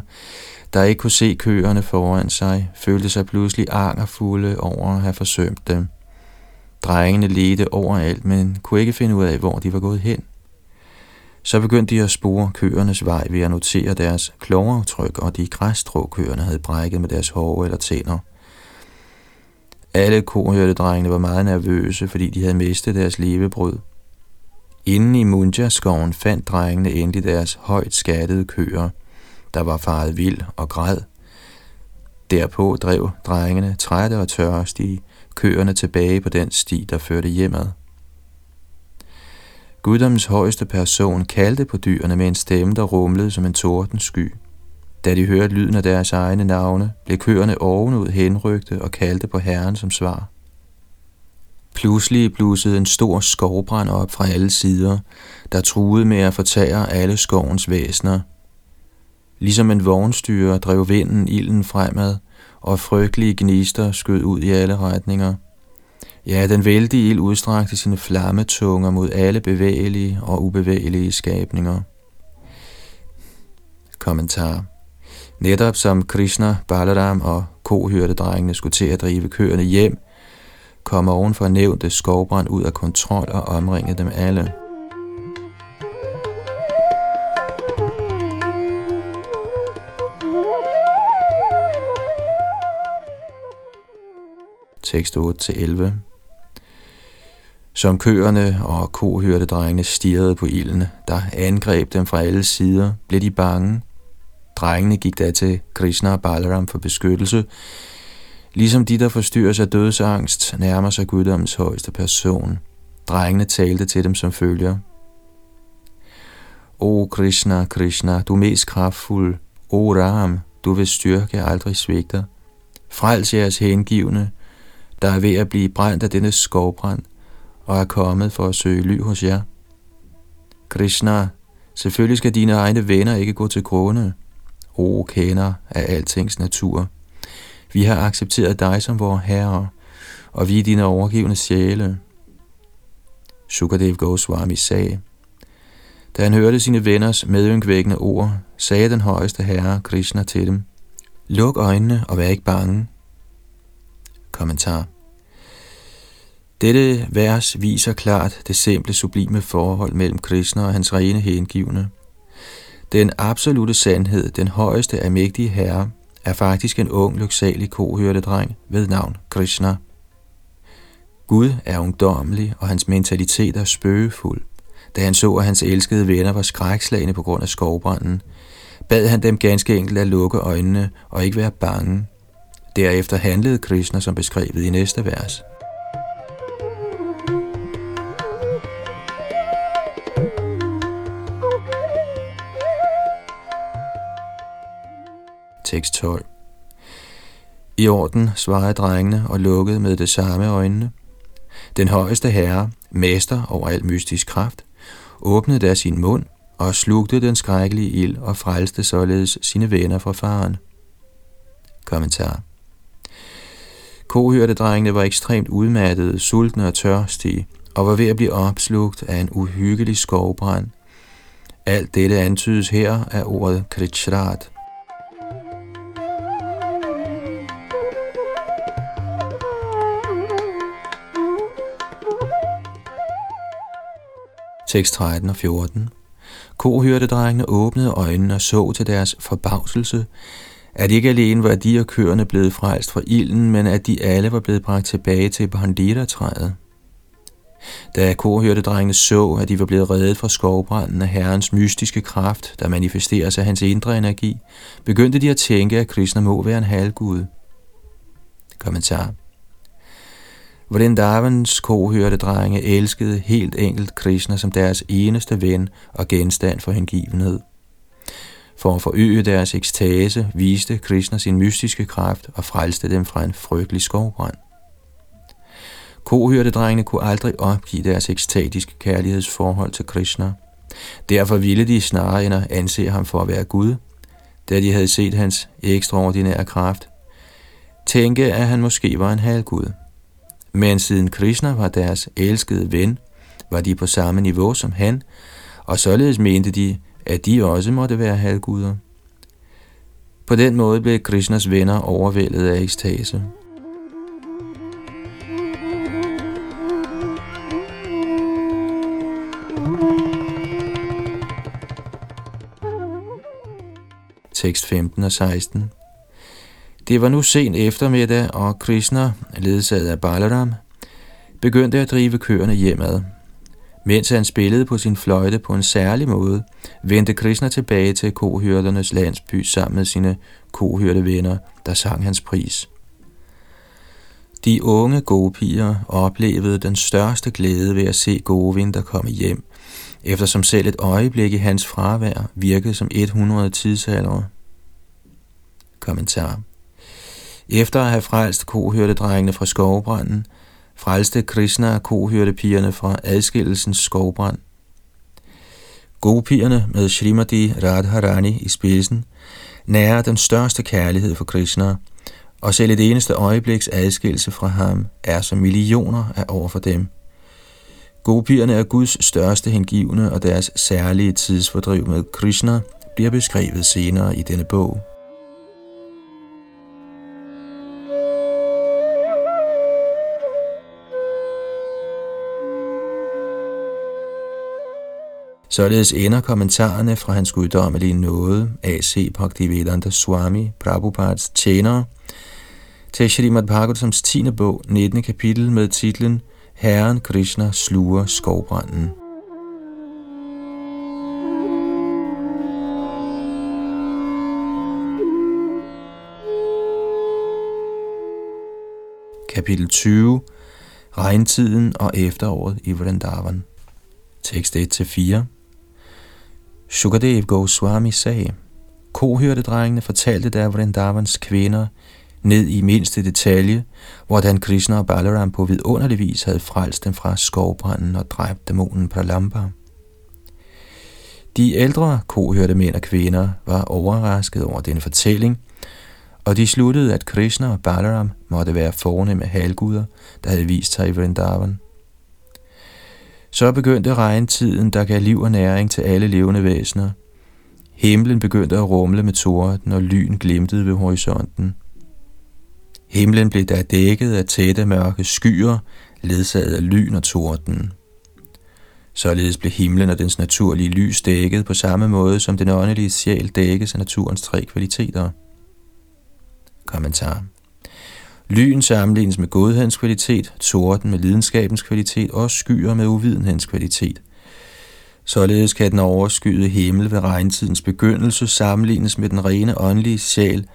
der ikke kunne se køerne foran sig, følte sig pludselig angerfulde over at have forsømt dem. Drengene ledte overalt, men kunne ikke finde ud af, hvor de var gået hen. Så begyndte de at spore køernes vej ved at notere deres klovaftryk og de græsstrå køerne havde brækket med deres hove eller tænder. Alle kohørtedrengene var meget nervøse, fordi de havde mistet deres levebrød. Inden i Munja-skoven fandt drengene endelig deres højt skattede køer, der var faret vild og græd. Derpå drev drengene trætte og tørstige køerne tilbage på den sti, der førte hjemad. Guddoms højeste person kaldte på dyrene med en stemme, der rumlede som en tordensky. Da de hørte lyden af deres egne navne, blev køerne ovenud henrygte og kaldte på Herren som svar. Pludselig blusede en stor skovbrand op fra alle sider, der truede med at fortære alle skovens væsner. Ligesom en vognstyre drev vinden ilden fremad, og frygtelige gnister skød ud i alle retninger. Ja, den vældige ild udstrakte sine flammetunger mod alle bevægelige og ubevægelige skabninger. Kommentar Netop som Krishna, Balaram og kohyrtedrengene skulle til at drive køerne hjem, kom ovenfor nævnte skovbrand ud af kontrol og omringede dem alle. Tekst 8-11 Som køerne og kohyrtedrengene stirrede på ilden, der angreb dem fra alle sider, blev de bange. Drengene gik da til Krishna og Balaram for beskyttelse, ligesom de, der forstyrres af dødsangst, nærmer sig guddommens højeste person. Drengene talte til dem som følger. O Krishna, Krishna, du mest kraftfuld. O Ram, du vil styrke aldrig svigter. Frels jeres hengivne, der er ved at blive brændt af denne skovbrand, og er kommet for at søge ly hos jer. Krishna, selvfølgelig skal dine egne venner ikke gå til grunde. O kender af altings natur. Vi har accepteret dig som vores herre, og vi er dine overgivende sjæle. Sukadev Goswami sagde, da han hørte sine venners medynkvækkende ord, sagde den højeste herre Krishna til dem, Luk øjnene og vær ikke bange. Kommentar Dette vers viser klart det simple sublime forhold mellem Krishna og hans rene hengivne. Den absolute sandhed, den højeste af mægtige herre, er faktisk en ung, lyksalig dreng ved navn Krishna. Gud er ungdommelig, og hans mentalitet er spøgefuld. Da han så, at hans elskede venner var skrækslagende på grund af skovbranden, bad han dem ganske enkelt at lukke øjnene og ikke være bange. Derefter handlede Krishna som beskrevet i næste vers. Tekst 12 I orden svarede drengene og lukkede med det samme øjnene. Den højeste herre, mester over al mystisk kraft, åbnede da sin mund og slugte den skrækkelige ild og frelste således sine venner fra faren. Kommentar Kohørtedrengene var ekstremt udmattede, sultne og tørstige, og var ved at blive opslugt af en uhyggelig skovbrand. Alt dette antydes her af ordet kritschrat, Tekst 13 og 14 Kohyrdedrengene åbnede øjnene og så til deres forbavselse, at ikke alene var de og køerne blevet frelst fra ilden, men at de alle var blevet bragt tilbage til Bandita-træet. Da kohyrdedrengene så, at de var blevet reddet fra skovbranden af herrens mystiske kraft, der manifesterer sig af hans indre energi, begyndte de at tænke, at Krishna må være en halvgud. Kommentar Vrindavans Darwins kohørte drenge elskede helt enkelt Krishna som deres eneste ven og genstand for hengivenhed. For at forøge deres ekstase viste Krishna sin mystiske kraft og frelste dem fra en frygtelig skovbrand. drengene kunne aldrig opgive deres ekstatiske kærlighedsforhold til Krishna. Derfor ville de snarere end at anse ham for at være Gud, da de havde set hans ekstraordinære kraft, tænke, at han måske var en halvgud. Men siden Krishna var deres elskede ven, var de på samme niveau som han, og således mente de, at de også måtte være halvguder. På den måde blev Krishnas venner overvældet af ekstase. Tekst 15 og 16 det var nu sen eftermiddag, og Krishna, ledsaget af Balaram, begyndte at drive køerne hjemad. Mens han spillede på sin fløjte på en særlig måde, vendte Krishna tilbage til kohyrdernes landsby sammen med sine kohyrdevenner, der sang hans pris. De unge gopier oplevede den største glæde ved at se Govind der komme hjem, eftersom selv et øjeblik i hans fravær virkede som 100 tidsalder. Kommentar efter at have frelst kohyrdedrengene fra skovbranden, frelste Krishna kohyrdepigerne fra adskillelsens skovbrand. Gopierne med Srimati Radharani i spidsen nærer den største kærlighed for Krishna, og selv et eneste øjebliks adskillelse fra ham er som millioner af over for dem. Gopierne er Guds største hengivne, og deres særlige tidsfordriv med Krishna bliver beskrevet senere i denne bog. Således ender kommentarerne fra hans guddommelige nåde, A.C. Bhaktivedanta Swami, Prabhupads tjenere, til Srimad Bhagavatams 10. bog, 19. kapitel med titlen Herren Krishna sluger skovbranden. Kapitel 20 Regntiden og efteråret i Vrindavan Tekst 1-4 Shukadev Goswami sagde, Kohørte drengene fortalte der Vrindavans kvinder ned i mindste detalje, hvordan Krishna og Balaram på vidunderlig vis havde frelst dem fra skovbranden og dræbt dæmonen Pralamba. De ældre kohørte mænd og kvinder var overrasket over denne fortælling, og de sluttede, at Krishna og Balaram måtte være fornemme halvguder, der havde vist sig i Vrindavan. Så begyndte regntiden, der gav liv og næring til alle levende væsener. Himlen begyndte at rumle med torden, og lyn glimtede ved horisonten. Himlen blev da dækket af tætte mørke skyer, ledsaget af lyn og torden. Således blev himlen og dens naturlige lys dækket på samme måde, som den åndelige sjæl dækkes af naturens tre kvaliteter. Kommentar. Lyn sammenlignes med godhedens kvalitet, torden med lidenskabens kvalitet og skyer med uvidenhedens kvalitet. Således kan den overskyede himmel ved regntidens begyndelse sammenlignes med den rene åndelige sjæl,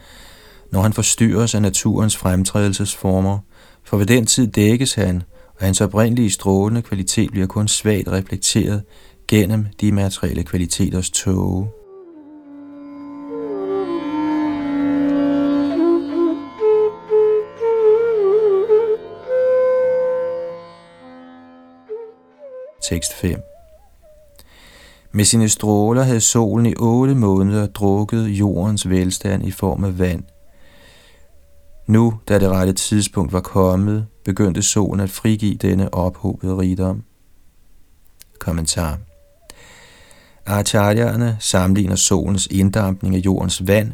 når han forstyrres af naturens fremtrædelsesformer, for ved den tid dækkes han, og hans oprindelige strålende kvalitet bliver kun svagt reflekteret gennem de materielle kvaliteters tåge. Tekst 5 Med sine stråler havde solen i otte måneder drukket jordens velstand i form af vand. Nu, da det rette tidspunkt var kommet, begyndte solen at frigive denne ophobede rigdom. Kommentar Acharyerne sammenligner solens inddampning af jordens vand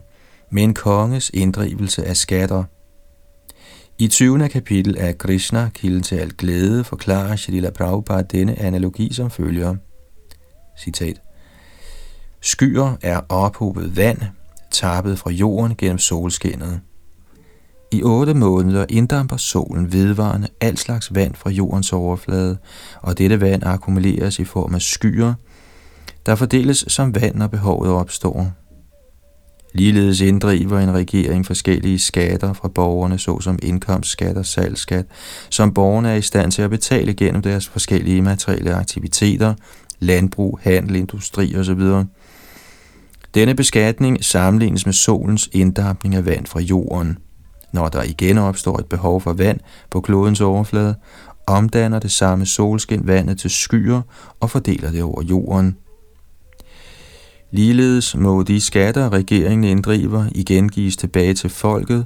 med en konges inddrivelse af skatter – i 20. kapitel af Krishna, kilden til al glæde, forklarer Shalila Prabhupada denne analogi som følger. Citat. Skyer er ophobet vand, tappet fra jorden gennem solskinnet. I otte måneder inddamper solen vedvarende al slags vand fra jordens overflade, og dette vand akkumuleres i form af skyer, der fordeles som vand, når behovet opstår. Ligeledes inddriver en regering forskellige skatter fra borgerne, såsom indkomstskat og salgsskat, som borgerne er i stand til at betale gennem deres forskellige materielle aktiviteter, landbrug, handel, industri osv. Denne beskatning sammenlignes med solens inddampning af vand fra jorden. Når der igen opstår et behov for vand på klodens overflade, omdanner det samme solskin vandet til skyer og fordeler det over jorden. Ligeledes må de skatter, regeringen inddriver, igen gives tilbage til folket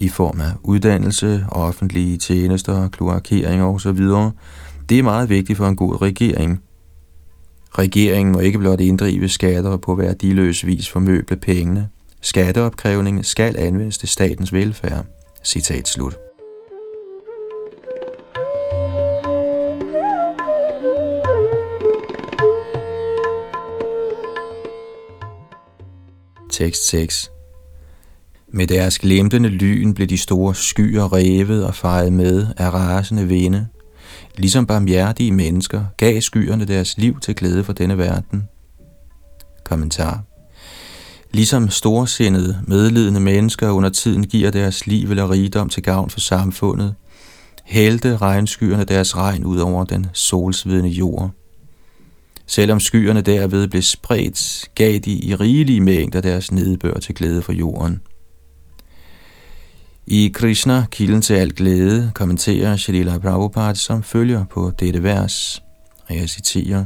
i form af uddannelse, offentlige tjenester, kloakering osv. Det er meget vigtigt for en god regering. Regeringen må ikke blot inddrive skatter på værdiløs vis for møble pengene. Skatteopkrævning skal anvendes til statens velfærd. Citat slut. Tekst 6 Med deres glemtende lyn blev de store skyer revet og fejet med af rasende vinde. Ligesom barmhjertige mennesker gav skyerne deres liv til glæde for denne verden. Kommentar Ligesom storsindede, medlidende mennesker under tiden giver deres liv eller rigdom til gavn for samfundet, hældte regnskyerne deres regn ud over den solsvidende jord. Selvom skyerne derved blev spredt, gav de i rigelige mængder deres nedbør til glæde for jorden. I Krishna, kilden til al glæde, kommenterer Shalila Prabhupada som følger på dette vers, og jeg citerer,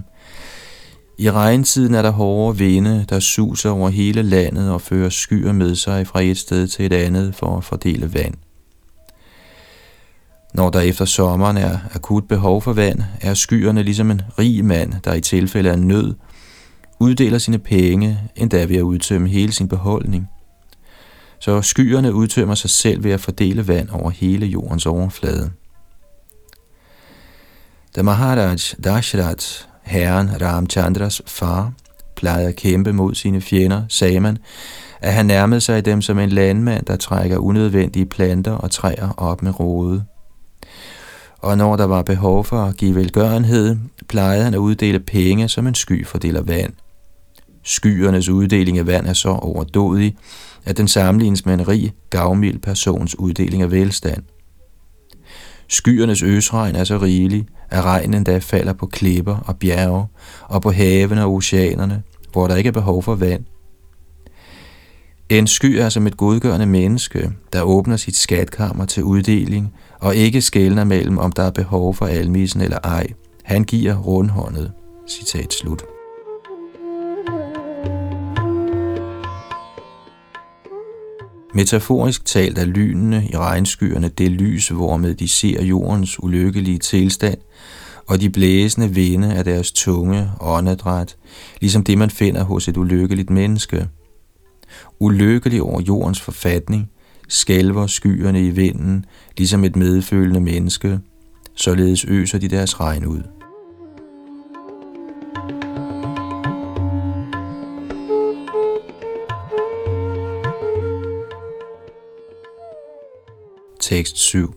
I regntiden er der hårde vinde, der suser over hele landet og fører skyer med sig fra et sted til et andet for at fordele vand. Når der efter sommeren er akut behov for vand, er skyerne ligesom en rig mand, der i tilfælde af nød uddeler sine penge, endda ved at udtømme hele sin beholdning. Så skyerne udtømmer sig selv ved at fordele vand over hele jordens overflade. Da Maharaj Dashrat, herren Ramchandras far, plejede at kæmpe mod sine fjender, sagde man, at han nærmede sig dem som en landmand, der trækker unødvendige planter og træer op med rode og når der var behov for at give velgørenhed, plejede han at uddele penge, som en sky fordeler vand. Skyernes uddeling af vand er så overdådig, at den sammenlignes med en rig, gavmild persons uddeling af velstand. Skyernes øsregn er så rigelig, at regnen endda falder på klipper og bjerge, og på havene og oceanerne, hvor der ikke er behov for vand. En sky er som et godgørende menneske, der åbner sit skatkammer til uddeling, og ikke skælner mellem, om der er behov for almisen eller ej. Han giver rundhåndet. Citat slut. Metaforisk talt er lynene i regnskyerne det lys, hvormed de ser jordens ulykkelige tilstand, og de blæsende vinde af deres tunge åndedræt, ligesom det man finder hos et ulykkeligt menneske. Ulykkelig over jordens forfatning, skælver skyerne i vinden, ligesom et medfølende menneske, således øser de deres regn ud. Tekst 7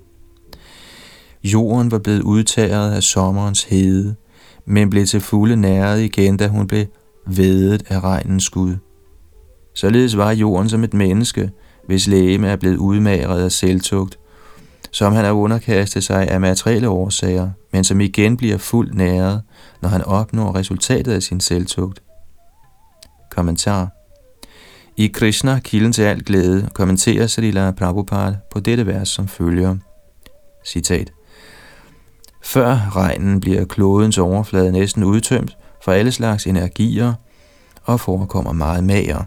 Jorden var blevet udtaget af sommerens hede, men blev til fulde næret igen, da hun blev vedet af regnens skud. Således var jorden som et menneske, hvis lægeme er blevet udmagret af selvtugt, som han har underkastet sig af materielle årsager, men som igen bliver fuldt næret, når han opnår resultatet af sin selvtugt. Kommentar I Krishna, kilden til al glæde, kommenterer Srila Prabhupada på dette vers som følger. Citat. Før regnen bliver klodens overflade næsten udtømt for alle slags energier og forekommer meget mager.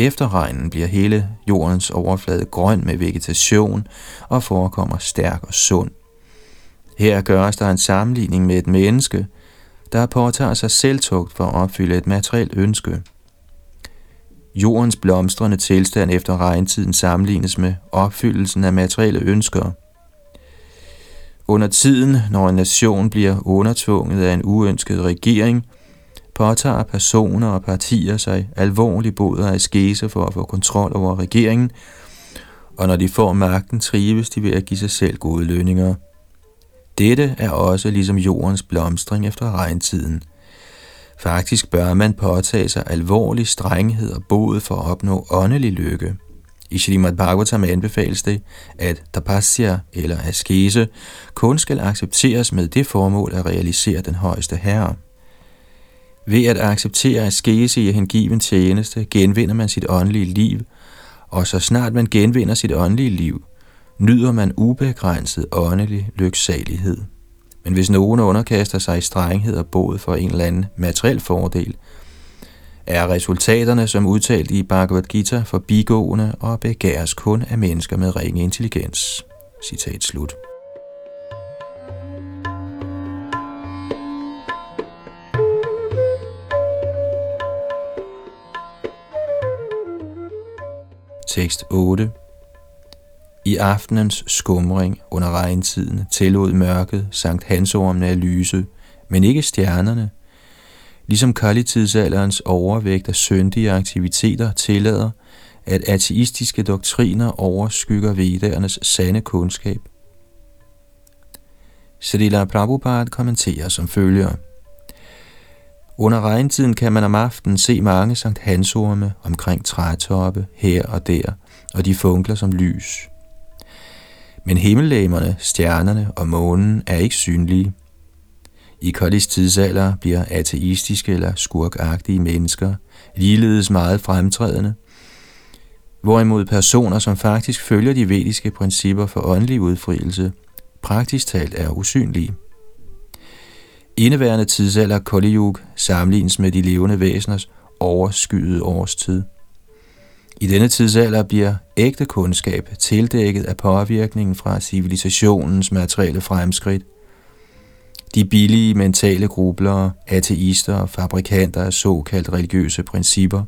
Efter regnen bliver hele jordens overflade grøn med vegetation og forekommer stærk og sund. Her gøres der en sammenligning med et menneske, der påtager sig selvtugt for at opfylde et materielt ønske. Jordens blomstrende tilstand efter regntiden sammenlignes med opfyldelsen af materielle ønsker. Under tiden, når en nation bliver undertvunget af en uønsket regering – påtager personer og partier sig alvorlig boder af askese for at få kontrol over regeringen, og når de får magten, trives de ved at give sig selv gode lønninger. Dette er også ligesom jordens blomstring efter regntiden. Faktisk bør man påtage sig alvorlig strenghed og bod for at opnå åndelig lykke. I Shrimad Bhagavatam anbefales det, at tapasya eller askese kun skal accepteres med det formål at realisere den højeste herre. Ved at acceptere askese i hengiven tjeneste, genvinder man sit åndelige liv, og så snart man genvinder sit åndelige liv, nyder man ubegrænset åndelig lyksalighed. Men hvis nogen underkaster sig i strenghed og båd for en eller anden materiel fordel, er resultaterne, som udtalt i Bhagavad Gita, forbigående og begæres kun af mennesker med ringe intelligens. Citat slut. Tekst 8 I aftenens skumring under regntiden tillod mørket Sankt Hansormene at lyse, men ikke stjernerne. Ligesom kalitidsalderens overvægt af syndige aktiviteter tillader, at ateistiske doktriner overskygger vedernes sande kundskab. Srila Prabhupada kommenterer som følger – under regntiden kan man om aftenen se mange Sankt Hansorme omkring trætoppe her og der, og de funkler som lys. Men himmellæmerne, stjernerne og månen er ikke synlige. I Koldis tidsalder bliver ateistiske eller skurkagtige mennesker ligeledes meget fremtrædende, hvorimod personer, som faktisk følger de vediske principper for åndelig udfrielse, praktisk talt er usynlige. Indeværende tidsalder Kali Yuga sammenlignes med de levende væseners overskyede årstid. I denne tidsalder bliver ægte kundskab tildækket af påvirkningen fra civilisationens materielle fremskridt. De billige mentale grublere, ateister og fabrikanter af såkaldt religiøse principper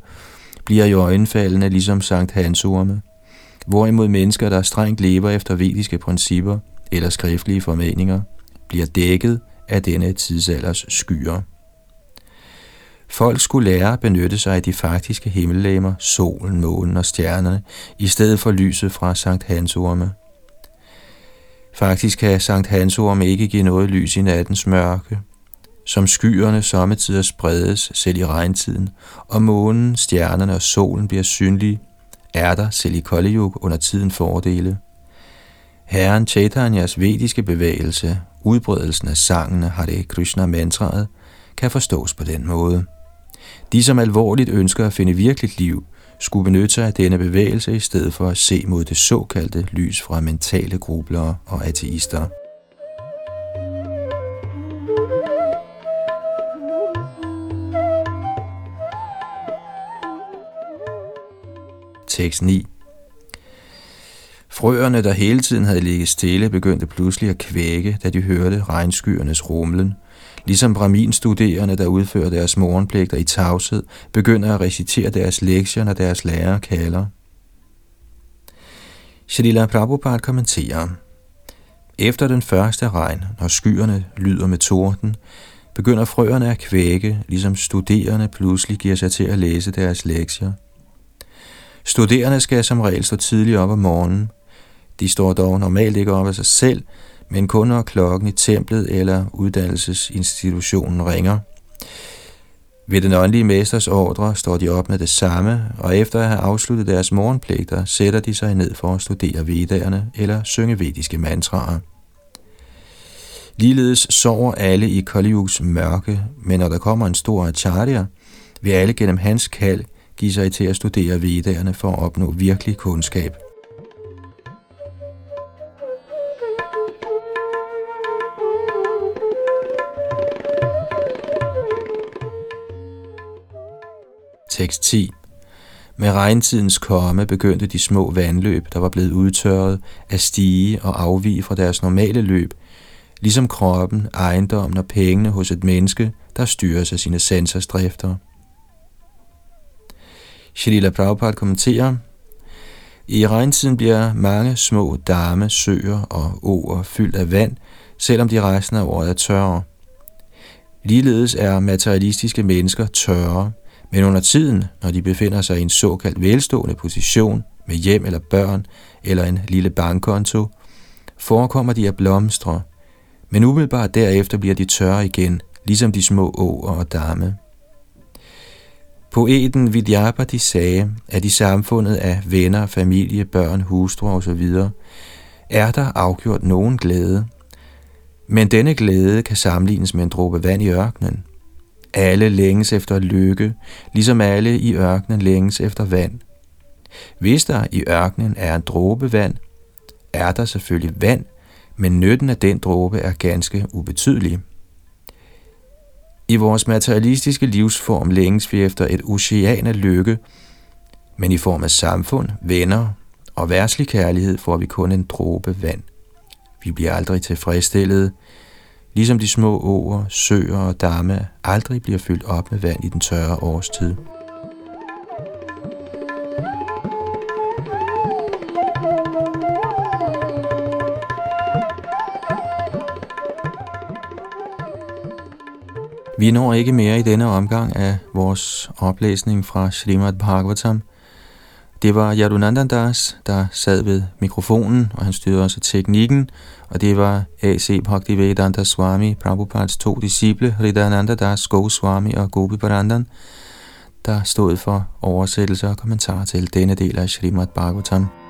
bliver i øjenfaldene ligesom Sankt Hansorme, hvorimod mennesker, der strengt lever efter vediske principper eller skriftlige formaninger, bliver dækket af denne tidsalders skyer. Folk skulle lære at benytte sig af de faktiske himmellegemer, solen, månen og stjernerne, i stedet for lyset fra Sankt Hansorme. Faktisk kan Sankt Hansorme ikke give noget lys i nattens mørke, som skyerne sommetider spredes selv i regntiden, og månen, stjernerne og solen bliver synlige, er der selv i Kollejug under tiden fordele. Herren Chaitanyas vediske bevægelse Udbredelsen af sangene Hare Krishna mantraet kan forstås på den måde. De, som alvorligt ønsker at finde virkeligt liv, skulle benytte sig af denne bevægelse i stedet for at se mod det såkaldte lys fra mentale grublere og ateister. Tekst 9 Frøerne, der hele tiden havde ligget stille, begyndte pludselig at kvække, da de hørte regnskyernes rumlen. Ligesom braminstuderende, der udfører deres morgenpligter i tavshed, begynder at recitere deres lektier, når deres lærer kalder. Shalila Prabhupada kommenterer, Efter den første regn, når skyerne lyder med torden, begynder frøerne at kvække, ligesom studerende pludselig giver sig til at læse deres lektier. Studerende skal som regel stå tidligt op om morgenen, de står dog normalt ikke op af sig selv, men kun når klokken i templet eller uddannelsesinstitutionen ringer. Ved den åndelige mesters ordre står de op med det samme, og efter at have afsluttet deres morgenpligter, sætter de sig ned for at studere vedderne eller synge vediske mantraer. Ligeledes sover alle i Kaliuks mørke, men når der kommer en stor acharya, vil alle gennem hans kald give sig til at studere vedderne for at opnå virkelig kundskab. Tekst 10 Med regntidens komme begyndte de små vandløb, der var blevet udtørret, at stige og afvige fra deres normale løb, ligesom kroppen, ejendommen og pengene hos et menneske, der styres af sine sensorsdrifter. Shalila Prabhupada kommenterer, i regntiden bliver mange små damme, søer og åer fyldt af vand, selvom de resten af året er tørre. Ligeledes er materialistiske mennesker tørre, men under tiden, når de befinder sig i en såkaldt velstående position med hjem eller børn eller en lille bankkonto, forekommer de at blomstre, men umiddelbart derefter bliver de tørre igen, ligesom de små åer og damme. Poeten Vidyapati sagde, at i samfundet af venner, familie, børn, hustru osv., er der afgjort nogen glæde. Men denne glæde kan sammenlignes med en dråbe vand i ørkenen. Alle længes efter lykke, ligesom alle i ørkenen længes efter vand. Hvis der i ørkenen er en dråbe vand, er der selvfølgelig vand, men nytten af den dråbe er ganske ubetydelig. I vores materialistiske livsform længes vi efter et ocean af lykke, men i form af samfund, venner og værtslig kærlighed får vi kun en dråbe vand. Vi bliver aldrig tilfredsstillet, ligesom de små åer, søer og damme aldrig bliver fyldt op med vand i den tørre årstid. Vi når ikke mere i denne omgang af vores oplæsning fra Srimad Bhagavatam. Det var Yadunandandas, der sad ved mikrofonen, og han styrede også teknikken, og det var A.C. Bhaktivedanta Swami, Prabhupads to disciple, Ridananda Das Goswami og Gopi Parandan, der stod for oversættelse og kommentar til denne del af Srimad Bhagavatam.